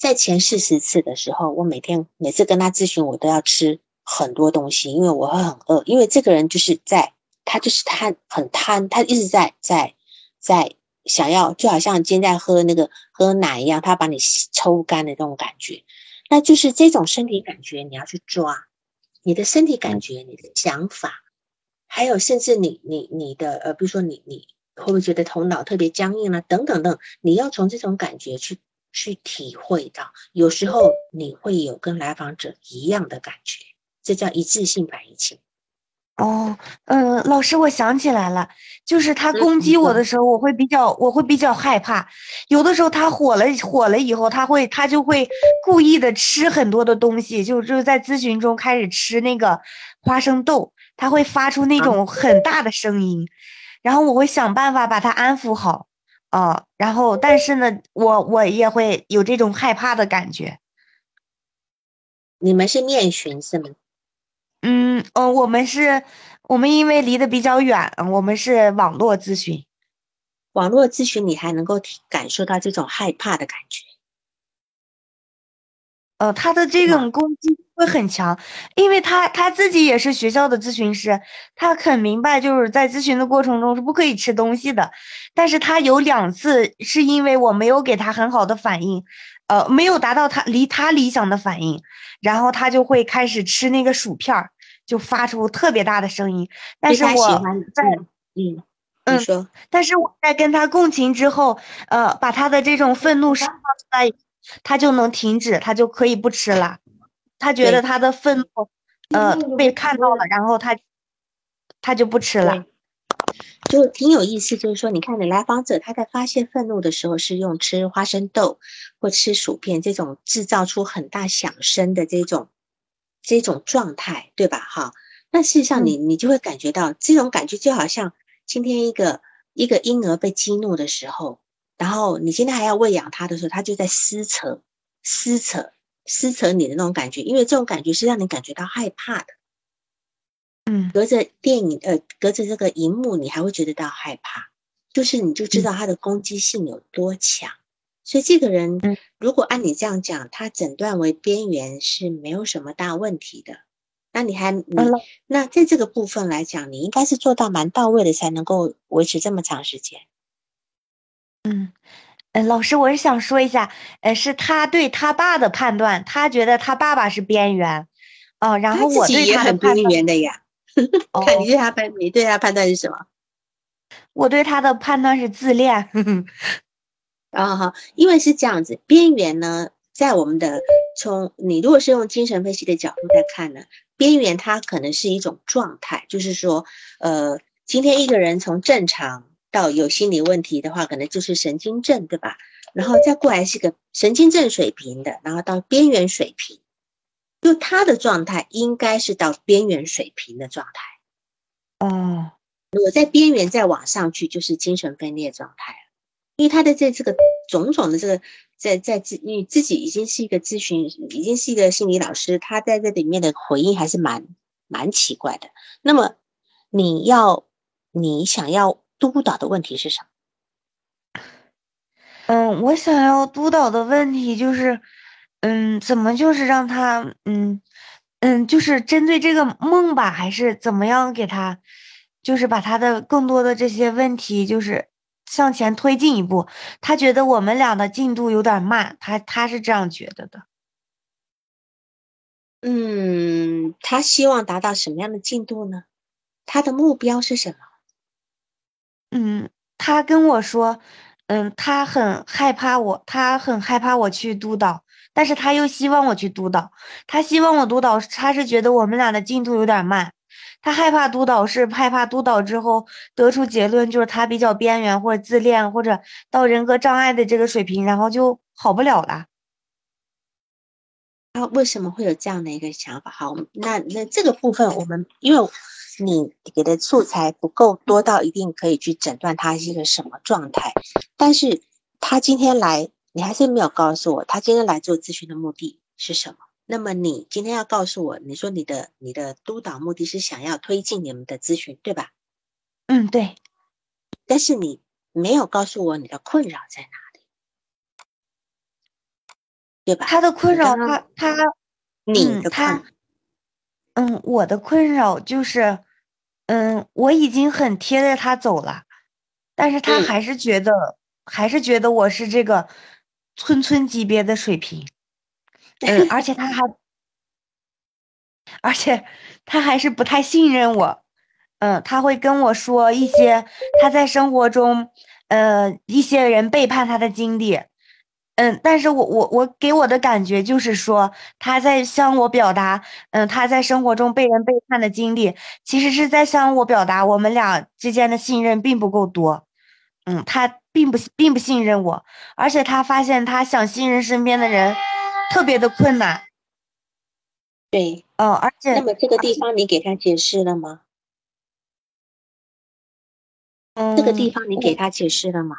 在前四十次的时候，我每天每次跟他咨询，我都要吃很多东西，因为我会很饿。因为这个人就是在他就是贪很贪，他一直在在在想要，就好像今天在喝那个喝奶一样，他把你抽干的那种感觉。那就是这种身体感觉，你要去抓你的身体感觉，你的想法，还有甚至你你你的呃，比如说你你会不会觉得头脑特别僵硬啊？等等等，你要从这种感觉去。去体会到，有时候你会有跟来访者一样的感觉，这叫一致性反应情。哦，嗯，老师，我想起来了，就是他攻击我的时候，我会比较，我会比较害怕。有的时候他火了，火了以后，他会，他就会故意的吃很多的东西，就就在咨询中开始吃那个花生豆，他会发出那种很大的声音，然后我会想办法把他安抚好。哦，然后但是呢，我我也会有这种害怕的感觉。你们是面询是吗？嗯，哦，我们是，我们因为离得比较远，我们是网络咨询。网络咨询，你还能够感受到这种害怕的感觉。呃，他的这种攻击会很强，因为他他自己也是学校的咨询师，他很明白就是在咨询的过程中是不可以吃东西的，但是他有两次是因为我没有给他很好的反应，呃，没有达到他离他理想的反应，然后他就会开始吃那个薯片儿，就发出特别大的声音，但是我在嗯嗯，说，但是我在跟他共情之后，呃，把他的这种愤怒释放出来。他就能停止，他就可以不吃了。他觉得他的愤怒，呃，被看到了，然后他，他就不吃了。就挺有意思，就是说，你看，你来访者他在发泄愤怒的时候，是用吃花生豆或吃薯片这种制造出很大响声的这种这种状态，对吧？哈，那事实上，你你就会感觉到这种感觉，就好像今天一个一个婴儿被激怒的时候。然后你今天还要喂养他的时候，他就在撕扯、撕扯、撕扯你的那种感觉，因为这种感觉是让你感觉到害怕的。嗯，隔着电影，呃，隔着这个荧幕，你还会觉得到害怕，就是你就知道他的攻击性有多强。所以这个人，如果按你这样讲，他诊断为边缘是没有什么大问题的。那你还你那在这个部分来讲，你应该是做到蛮到位的，才能够维持这么长时间。嗯，嗯，老师，我是想说一下，呃，是他对他爸的判断，他觉得他爸爸是边缘，哦，然后我对他的边缘的呀。看你对他判，你对他判断是什么？我对他的判断是自恋。啊哈，因为是这样子，边缘呢，在我们的从你如果是用精神分析的角度在看呢，边缘它可能是一种状态，就是说，呃，今天一个人从正常。到有心理问题的话，可能就是神经症，对吧？然后再过来是个神经症水平的，然后到边缘水平，就他的状态应该是到边缘水平的状态。哦，我在边缘再往上去就是精神分裂状态因为他的这这个种种的这个在在自，因为自己已经是一个咨询，已经是一个心理老师，他在这里面的回应还是蛮蛮奇怪的。那么你要你想要。督导的问题是什么？嗯，我想要督导的问题就是，嗯，怎么就是让他，嗯，嗯，就是针对这个梦吧，还是怎么样给他，就是把他的更多的这些问题，就是向前推进一步。他觉得我们俩的进度有点慢，他他是这样觉得的。嗯，他希望达到什么样的进度呢？他的目标是什么？嗯，他跟我说，嗯，他很害怕我，他很害怕我去督导，但是他又希望我去督导。他希望我督导，他是觉得我们俩的进度有点慢。他害怕督导，是害怕督导之后得出结论就是他比较边缘或者自恋或者到人格障碍的这个水平，然后就好不了了。他为什么会有这样的一个想法？好，那那这个部分我们因为。你给的素材不够多到一定可以去诊断他是一个什么状态，但是他今天来，你还是没有告诉我他今天来做咨询的目的是什么。那么你今天要告诉我，你说你的你的督导目的是想要推进你们的咨询，对吧？嗯，对。但是你没有告诉我你的困扰在哪里，对吧？他的困扰，他他，你的他。嗯，我的困扰就是，嗯，我已经很贴着他走了，但是他还是觉得，还是觉得我是这个村村级别的水平，嗯，而且他还，而且他还是不太信任我，嗯，他会跟我说一些他在生活中，呃，一些人背叛他的经历。嗯，但是我我我给我的感觉就是说，他在向我表达，嗯，他在生活中被人背叛的经历，其实是在向我表达我们俩之间的信任并不够多，嗯，他并不并不信任我，而且他发现他想信任身边的人特别的困难，对，哦，而且那么这个地方你给他解释了吗？嗯，这个地方你给他解释了吗？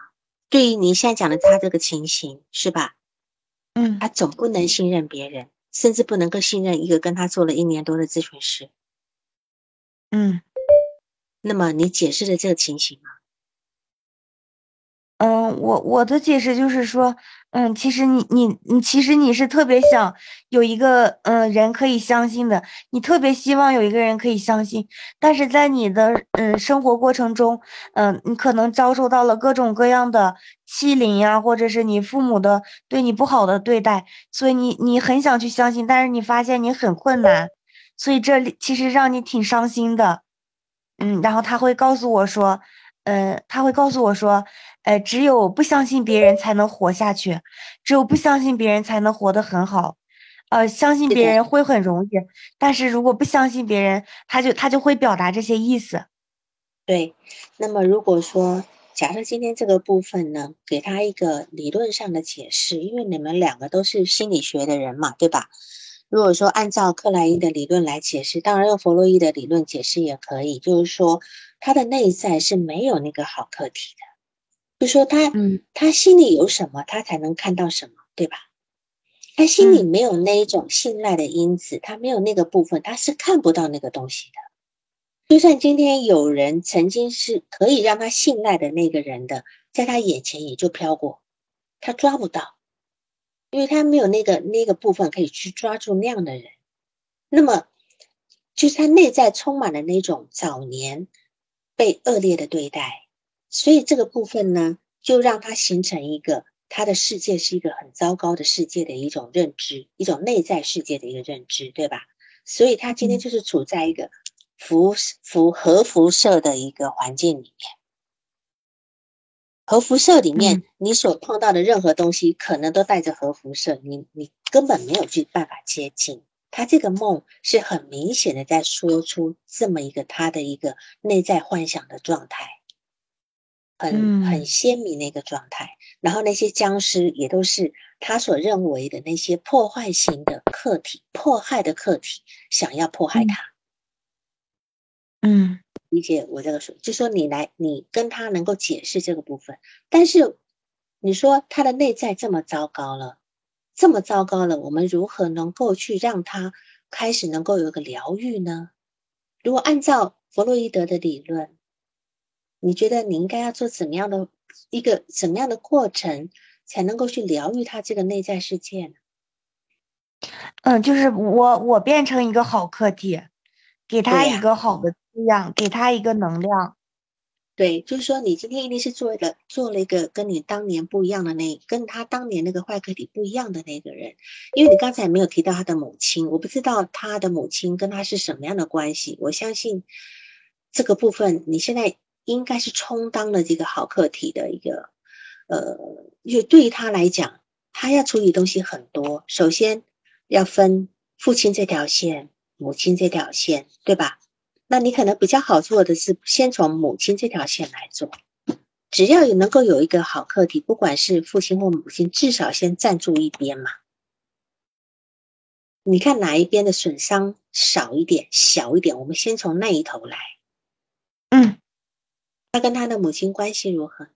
对于你现在讲的他这个情形，是吧？嗯，他总不能信任别人，甚至不能够信任一个跟他做了一年多的咨询师。嗯，那么你解释的这个情形吗？嗯，我我的解释就是说，嗯，其实你你你，其实你是特别想有一个嗯人可以相信的，你特别希望有一个人可以相信，但是在你的嗯生活过程中，嗯，你可能遭受到了各种各样的欺凌呀，或者是你父母的对你不好的对待，所以你你很想去相信，但是你发现你很困难，所以这里其实让你挺伤心的，嗯，然后他会告诉我说。嗯，他会告诉我说，呃，只有不相信别人才能活下去，只有不相信别人才能活得很好，呃，相信别人会很容易，但是如果不相信别人，他就他就会表达这些意思。对，那么如果说假设今天这个部分呢，给他一个理论上的解释，因为你们两个都是心理学的人嘛，对吧？如果说按照克莱因的理论来解释，当然用弗洛伊的理论解释也可以，就是说。他的内在是没有那个好客体的，就说他，嗯，他心里有什么，他才能看到什么，对吧？他心里没有那一种信赖的因子，他没有那个部分，他是看不到那个东西的。就算今天有人曾经是可以让他信赖的那个人的，在他眼前也就飘过，他抓不到，因为他没有那个那个部分可以去抓住那样的人。那么，就是他内在充满了那种早年。被恶劣的对待，所以这个部分呢，就让他形成一个他的世界是一个很糟糕的世界的一种认知，一种内在世界的一个认知，对吧？所以他今天就是处在一个辐辐核辐射的一个环境里面，核辐射里面你所碰到的任何东西，可能都带着核辐射，你你根本没有去办法接近。他这个梦是很明显的在说出这么一个他的一个内在幻想的状态，很很鲜明的一个状态。然后那些僵尸也都是他所认为的那些破坏型的客体，迫害的客体想要迫害他。嗯，理解我这个说，就说你来，你跟他能够解释这个部分，但是你说他的内在这么糟糕了。这么糟糕了，我们如何能够去让他开始能够有个疗愈呢？如果按照弗洛伊德的理论，你觉得你应该要做怎么样的一个怎么样的过程，才能够去疗愈他这个内在世界呢？嗯，就是我我变成一个好客体，给他一个好的滋养，给他一个能量。对，就是说，你今天一定是做了做了一个跟你当年不一样的那，跟他当年那个坏客体不一样的那个人，因为你刚才没有提到他的母亲，我不知道他的母亲跟他是什么样的关系。我相信这个部分，你现在应该是充当了这个好客体的一个，呃，因为对于他来讲，他要处理东西很多，首先要分父亲这条线，母亲这条线，对吧？那你可能比较好做的是，先从母亲这条线来做。只要有能够有一个好课题，不管是父亲或母亲，至少先站住一边嘛。你看哪一边的损伤少一点、小一点，我们先从那一头来。嗯，他跟他的母亲关系如何？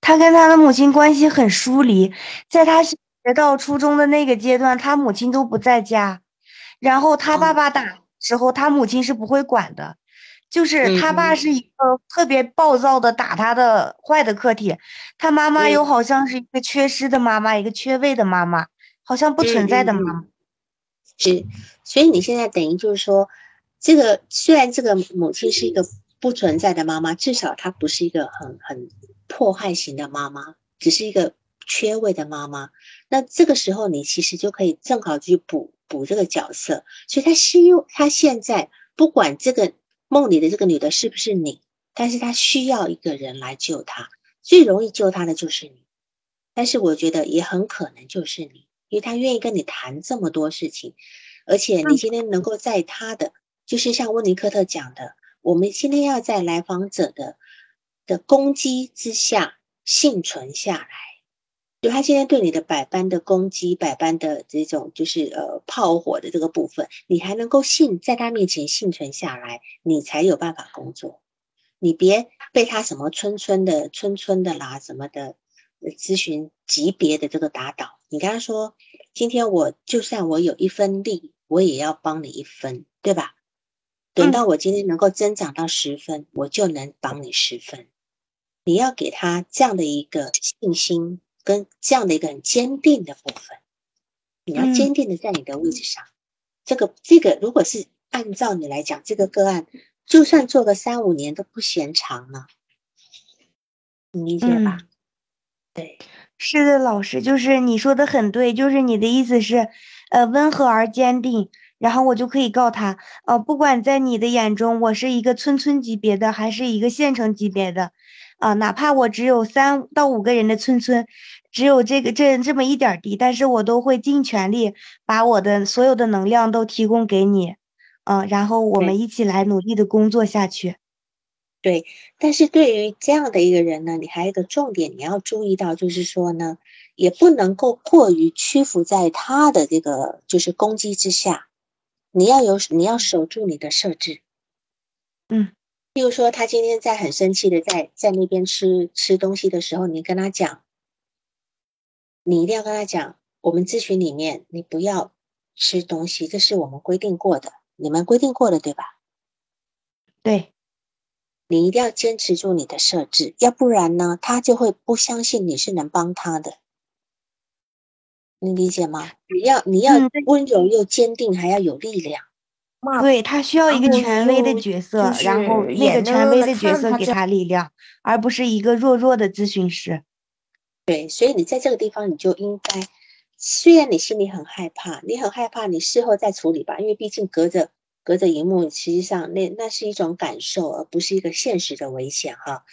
他跟他的母亲关系很疏离，在他学到初中的那个阶段，他母亲都不在家，然后他爸爸打。时候，他母亲是不会管的，就是他爸是一个特别暴躁的打他的坏的客体，他妈妈又好像是一个缺失的妈妈，一个缺位的妈妈，好像不存在的妈妈。是，所以你现在等于就是说，这个虽然这个母亲是一个不存在的妈妈，至少她不是一个很很迫害型的妈妈，只是一个缺位的妈妈。那这个时候，你其实就可以正好去补。补这个角色，所以他希他现在不管这个梦里的这个女的是不是你，但是她需要一个人来救她，最容易救她的就是你，但是我觉得也很可能就是你，因为她愿意跟你谈这么多事情，而且你今天能够在他的，就是像温尼科特讲的，我们今天要在来访者的的攻击之下幸存下来。就他现在对你的百般的攻击，百般的这种就是呃炮火的这个部分，你还能够幸在他面前幸存下来，你才有办法工作。你别被他什么村村的村村的啦什么的咨询级别的这个打倒。你跟他说，今天我就算我有一分力，我也要帮你一分，对吧？等到我今天能够增长到十分，我就能帮你十分。你要给他这样的一个信心，跟这样的一个很坚定的部分，你要坚定的在你的位置上。这个这个，如果是按照你来讲，这个个案，就算做个三五年都不嫌长了，你理解吧？对，是的，老师，就是你说的很对，就是你的意思是，呃，温和而坚定，然后我就可以告他，呃，不管在你的眼中，我是一个村村级别的，还是一个县城级别的。啊，哪怕我只有三到五个人的村村，只有这个这这么一点地，但是我都会尽全力把我的所有的能量都提供给你，嗯，然后我们一起来努力的工作下去。对，但是对于这样的一个人呢，你还有一个重点你要注意到，就是说呢，也不能够过于屈服在他的这个就是攻击之下，你要有你要守住你的设置，嗯。比如说，他今天在很生气的在在那边吃吃东西的时候，你跟他讲，你一定要跟他讲，我们咨询里面你不要吃东西，这是我们规定过的，你们规定过的对吧？对，你一定要坚持住你的设置，要不然呢，他就会不相信你是能帮他的，你理解吗？你要你要温柔又坚定，还要有力量。对他需要一个权威的角色，然后那个权威的角色给他力量，而不是一个弱弱的咨询师。对，所以你在这个地方你就应该，虽然你心里很害怕，你很害怕，你事后再处理吧，因为毕竟隔着隔着荧幕，实际上那那是一种感受，而不是一个现实的危险哈。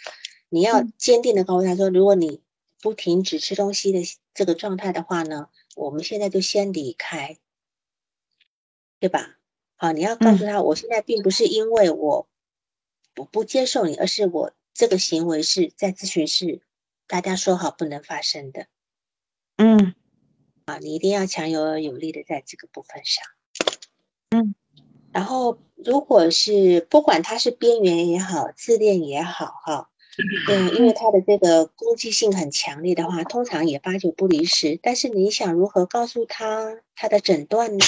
你要坚定的告诉他说，如果你不停止吃东西的这个状态的话呢，我们现在就先离开，对吧？好，你要告诉他，我现在并不是因为我我不接受你，而是我这个行为是在咨询室大家说好不能发生的。嗯，啊，你一定要强有有力的在这个部分上。嗯，然后如果是不管他是边缘也好，自恋也好，哈，嗯，因为他的这个攻击性很强烈的话，通常也八九不离十。但是你想如何告诉他他的诊断呢？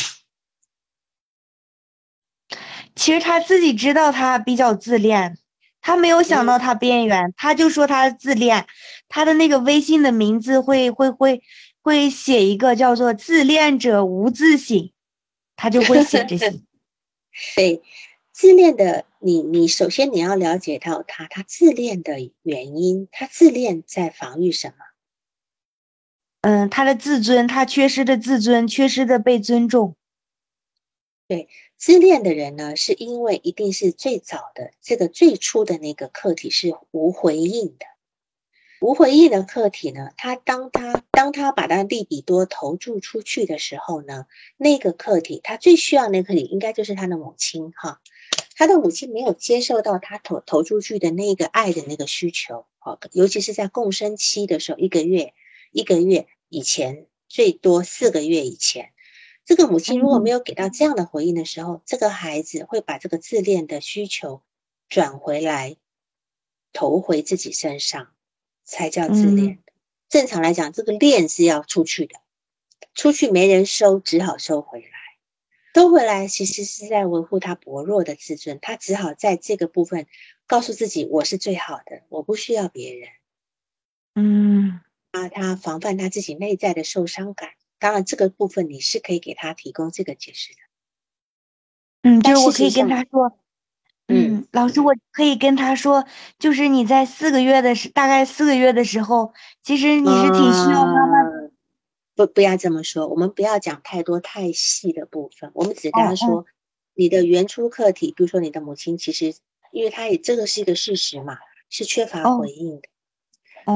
其实他自己知道他比较自恋，他没有想到他边缘，他就说他自恋。他的那个微信的名字会会会会写一个叫做“自恋者无自省”，他就会写这些。对，自恋的你，你首先你要了解到他，他自恋的原因，他自恋在防御什么？嗯，他的自尊，他缺失的自尊，缺失的被尊重。对。自恋的人呢，是因为一定是最早的这个最初的那个客体是无回应的，无回应的客体呢，他当他当他把他利比多投注出去的时候呢，那个客体他最需要那个客体应该就是他的母亲哈，他的母亲没有接受到他投投出去的那个爱的那个需求，哦，尤其是在共生期的时候，一个月一个月以前，最多四个月以前。这个母亲如果没有给到这样的回应的时候，这个孩子会把这个自恋的需求转回来，投回自己身上，才叫自恋。正常来讲，这个恋是要出去的，出去没人收，只好收回来。收回来其实是在维护他薄弱的自尊，他只好在这个部分告诉自己：我是最好的，我不需要别人。嗯，啊，他防范他自己内在的受伤感。当然，这个部分你是可以给他提供这个解释的。嗯，就是我可以跟他说，嗯，老师，我可以跟他说，就是你在四个月的时，大概四个月的时候，其实你是挺需要妈妈。不，不要这么说，我们不要讲太多太细的部分，我们只跟他说，你的原初课题，比如说你的母亲，其实因为他也这个是一个事实嘛，是缺乏回应的。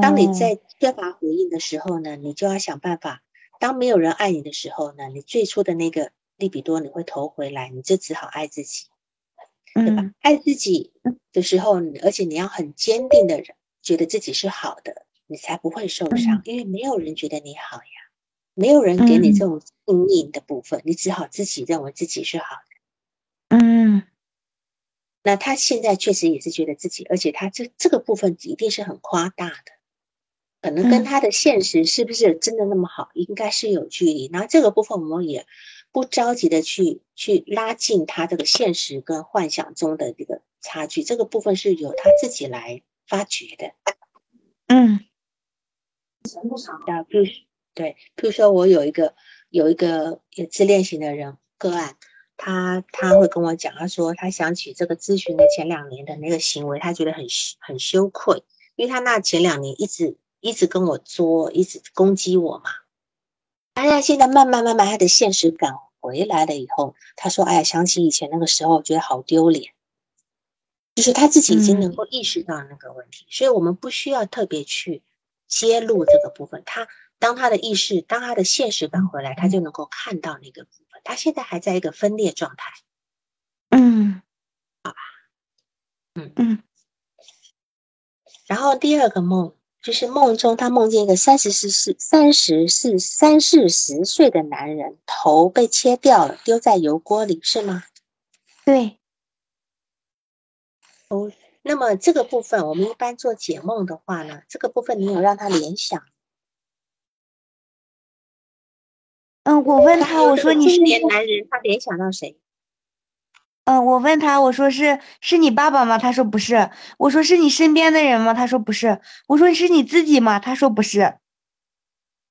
当你在缺乏回应的时候呢，你就要想办法。当没有人爱你的时候呢，你最初的那个利比多你会投回来，你就只好爱自己，对吧？爱自己的时候，而且你要很坚定的人，觉得自己是好的，你才不会受伤，因为没有人觉得你好呀，没有人给你这种信念的部分，你只好自己认为自己是好的。嗯，那他现在确实也是觉得自己，而且他这这个部分一定是很夸大的。可能跟他的现实是不是真的那么好，应该是有距离。然后这个部分我们也不着急的去去拉近他这个现实跟幻想中的这个差距，这个部分是由他自己来发掘的。嗯啊，比如对，譬如说我有一个有一个也自恋型的人个案，他他会跟我讲，他说他想起这个咨询的前两年的那个行为，他觉得很很羞愧，因为他那前两年一直一直跟我作，一直攻击我嘛。哎呀，现在慢慢慢慢他的现实感回来了以后，他说：“哎呀，想起以前那个时候，觉得好丢脸。”就是他自己已经能够意识到那个问题，所以我们不需要特别去揭露这个部分。他当他的意识，当他的现实感回来，他就能够看到那个部分。他现在还在一个分裂状态。嗯，好吧，嗯嗯。然后第二个梦就是梦中他梦见一个三十四四三十四三四十岁的男人头被切掉了，丢在油锅里，是吗？对。哦，那么这个部分，我们一般做解梦的话呢，这个部分你有让他联想？嗯，我问他，我说你是年男人，他联想到谁？嗯，我问他，我说是是你爸爸吗？他说不是。我说是你身边的人吗？他说不是。我说是你自己吗？他说不是。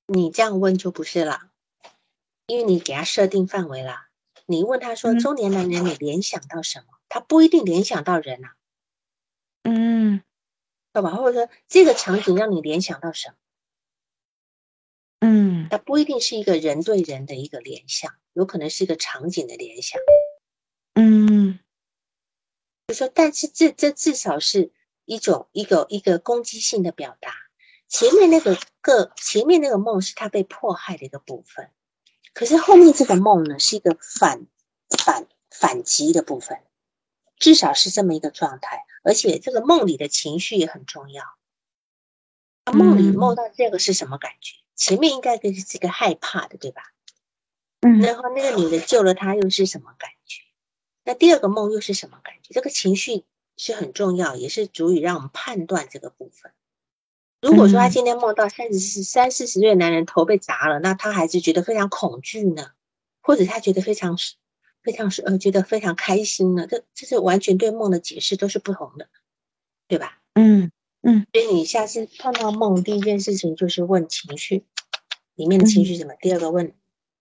你这样问就不是了，因为你给他设定范围了。你问他说中年男人，你联想到什么？他不一定联想到人呐。嗯，好吧，或者说这个场景让你联想到什么？嗯，它不一定是一个人对人的一个联想，有可能是一个场景的联想。嗯，就说，但是这这至少是一种一个一个攻击性的表达。前面那个个前面那个梦是他被迫害的一个部分，可是后面这个梦呢是一个反反反击的部分。至少是这么一个状态，而且这个梦里的情绪也很重要。梦里梦到这个是什么感觉？前面应该是这个害怕的，对吧？嗯。然后那个女的救了他，又是什么感觉？那第二个梦又是什么感觉？这个情绪是很重要，也是足以让我们判断这个部分。如果说他今天梦到三十四、三四十岁的男人头被砸了，那他还是觉得非常恐惧呢，或者他觉得非常。非常是呃，觉得非常开心呢。这这是完全对梦的解释都是不同的，对吧？嗯嗯。所以你下次碰到梦，第一件事情就是问情绪里面的情绪什么。第二个问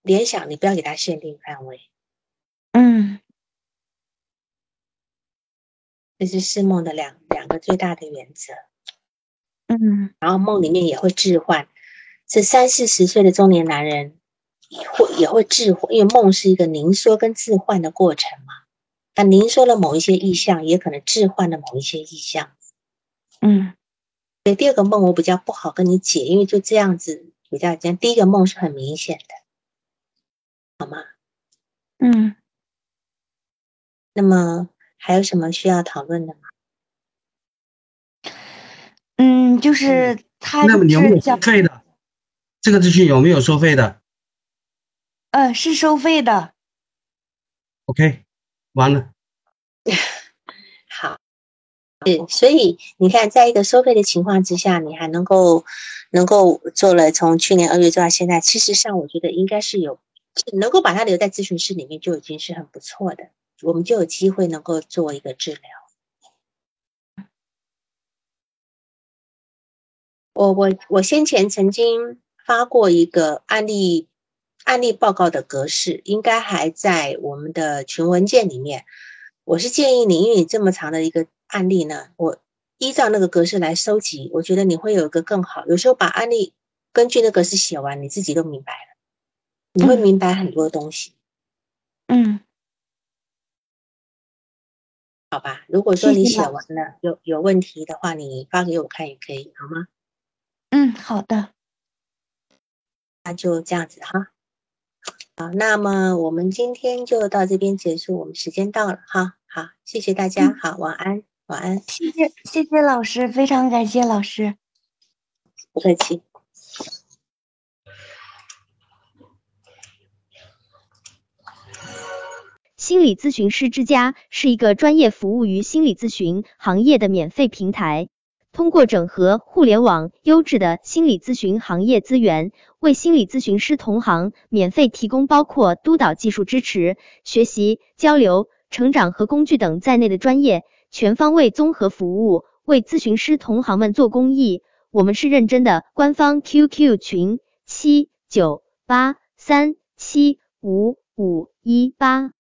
联想，你不要给他限定范围。嗯。这是释梦的两两个最大的原则。嗯。然后梦里面也会置换，这三四十岁的中年男人。也会也会置换，因为梦是一个凝缩跟置换的过程嘛。那凝缩了某一些意象，也可能置换了某一些意象。嗯，对第二个梦我比较不好跟你解，因为就这样子比较讲，第一个梦是很明显的，好吗？嗯。那么还有什么需要讨论的吗？嗯，就是他那么你有没有收费的？这个咨询有没有收费的？嗯，是收费的。OK，完了。对，所以你看，在一个收费的情况之下，你还能够能够做了，从去年二月做到现在，其实上我觉得应该是有能够把它留在咨询室里面，就已经是很不错的。我们就有机会能够做一个治疗。我我我先前曾经发过一个案例。案例报告的格式应该还在我们的群文件里面。我是建议你，因为你这么长的一个案例呢，我依照那个格式来收集，我觉得你会有一个更好。有时候把案例根据那格式写完，你自己都明白了，你会明白很多东西。嗯，好吧。如果说你写完了有有问题的话，你发给我看也可以，好吗？嗯，好的。那就这样子哈。好，那么我们今天就到这边结束，我们时间到了哈。好，谢谢大家，好，晚安，晚安。谢谢，谢谢老师，非常感谢老师，不客气。心理咨询师之家是一个专业服务于心理咨询行业的免费平台。通过整合互联网优质的心理咨询行业资源，为心理咨询师同行免费提供包括督导技术支持、学习、交流、成长和工具等在内的专业全方位综合服务，为咨询师同行们做公益，我们是认真的。官方 QQ 群七九八三七五五一八。